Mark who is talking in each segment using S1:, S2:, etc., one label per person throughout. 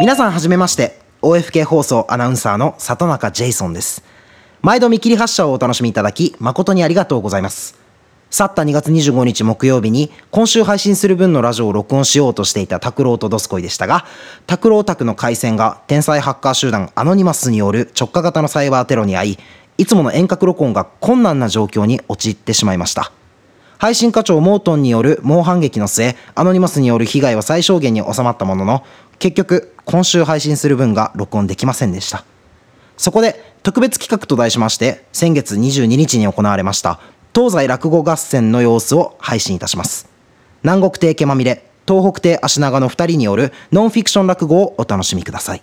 S1: 皆さんはじめまして。OFK 放送アナウンサーの里中ジェイソンです。毎度見切り発車をお楽しみいただき誠にありがとうございます。去った2月25日木曜日に今週配信する分のラジオを録音しようとしていた拓郎とドスコイでしたが拓郎宅の回線が天才ハッカー集団アノニマスによる直下型のサイバーテロに遭いいつもの遠隔録音が困難な状況に陥ってしまいました。配信課長モートンによる猛反撃の末アノニマスによる被害は最小限に収まったものの結局今週配信する分が録音できませんでした。そこで特別企画と題しまして先月22日に行われました東西落語合戦の様子を配信いたします。南国亭けまみれ東北亭足長の2人によるノンフィクション落語をお楽しみください。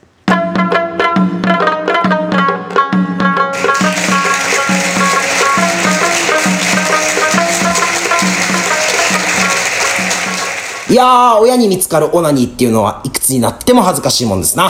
S1: いやー、親に見つかるオナニーっていうのはいくつになっても恥ずかしいもんですな。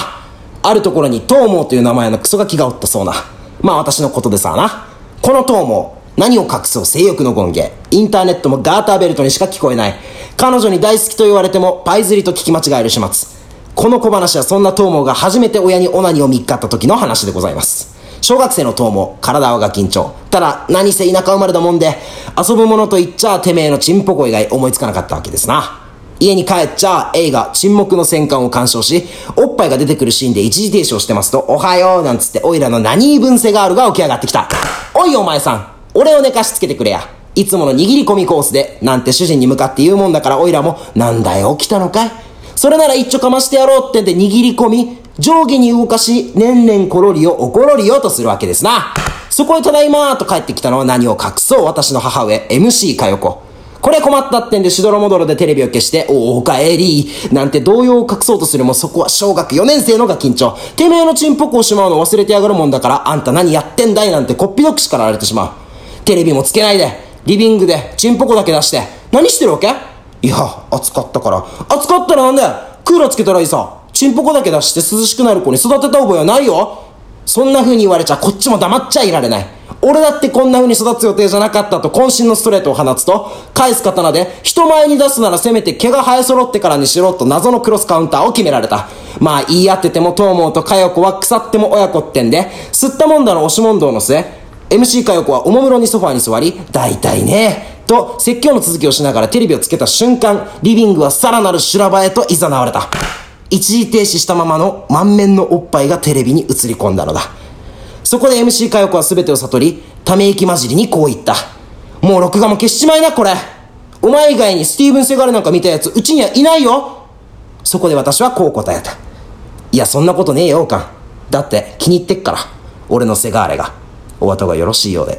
S1: あるところにトーモーという名前のクソガキがおったそうな。まあ私のことでさな。このトーモー、何を隠そう性欲の権限。インターネットもガーターベルトにしか聞こえない。彼女に大好きと言われてもパイズリと聞き間違える始末。この小話はそんなトーモーが初めて親にオナニーを見っかった時の話でございます。小学生のトーモー、体はが緊張。ただ、何せ田舎生まれだもんで、遊ぶものと言っちゃてめえのチンポコ以外思いつかなかったわけですな。家に帰っちゃ映画沈黙の戦艦を鑑賞し、おっぱいが出てくるシーンで一時停止をしてますと、おはようなんつってオイラの何分セガールが起き上がってきた。おいお前さん、俺を寝かしつけてくれや。いつもの握り込みコースで、なんて主人に向かって言うもんだからオイラも、なんだよ起きたのかい?それなら一丁かましてやろうってんで握り込み、上下に動かし、ねんねんころりよ、おころりよとするわけですな。そこへただいまーと帰ってきたのは何を隠そう私の母上、MC かよこ。これ困ったってんでしどろもどろでテレビを消して、おおかえりなんて動揺を隠そうとするもそこは小学4年生のが緊張。てめえのチンポコをしまうの忘れてやがるもんだから、あんた何やってんだい？なんてこっぴどく叱られてしまう。テレビもつけないで、リビングでチンポコだけ出して、何してるわけ？いや、暑かったから。暑かったらなんだよ？クーラーつけたらいいさ。チンポコだけ出して涼しくなる子に育てた覚えはないよ。そんな風に言われちゃこっちも黙っちゃいられない。俺だってこんな風に育つ予定じゃなかったと渾身のストレートを放つと、返す刀で人前に出すならせめて毛が生え揃ってからにしろと謎のクロスカウンターを決められた。まあ言い合ってても東毛と佳代子は腐っても親子ってんで、吸ったもんだの押し問答の末、MC 佳代子はおもむろにソファーに座り、大体ね、と説教の続きをしながらテレビをつけた瞬間、リビングはさらなる修羅場へと誘われた。一時停止したままの満面のおっぱいがテレビに映り込んだのだ。そこで MC 佳代子は全てを悟り、ため息混じりにこう言った。もう録画も消しちまいな、これ。お前以外にスティーブン・セガールなんか見たやつ、うちにはいないよ。そこで私はこう答えた。いや、そんなことねえよ、おかん。だって気に入ってっから。俺のセガーレが。お後がよろしいようで。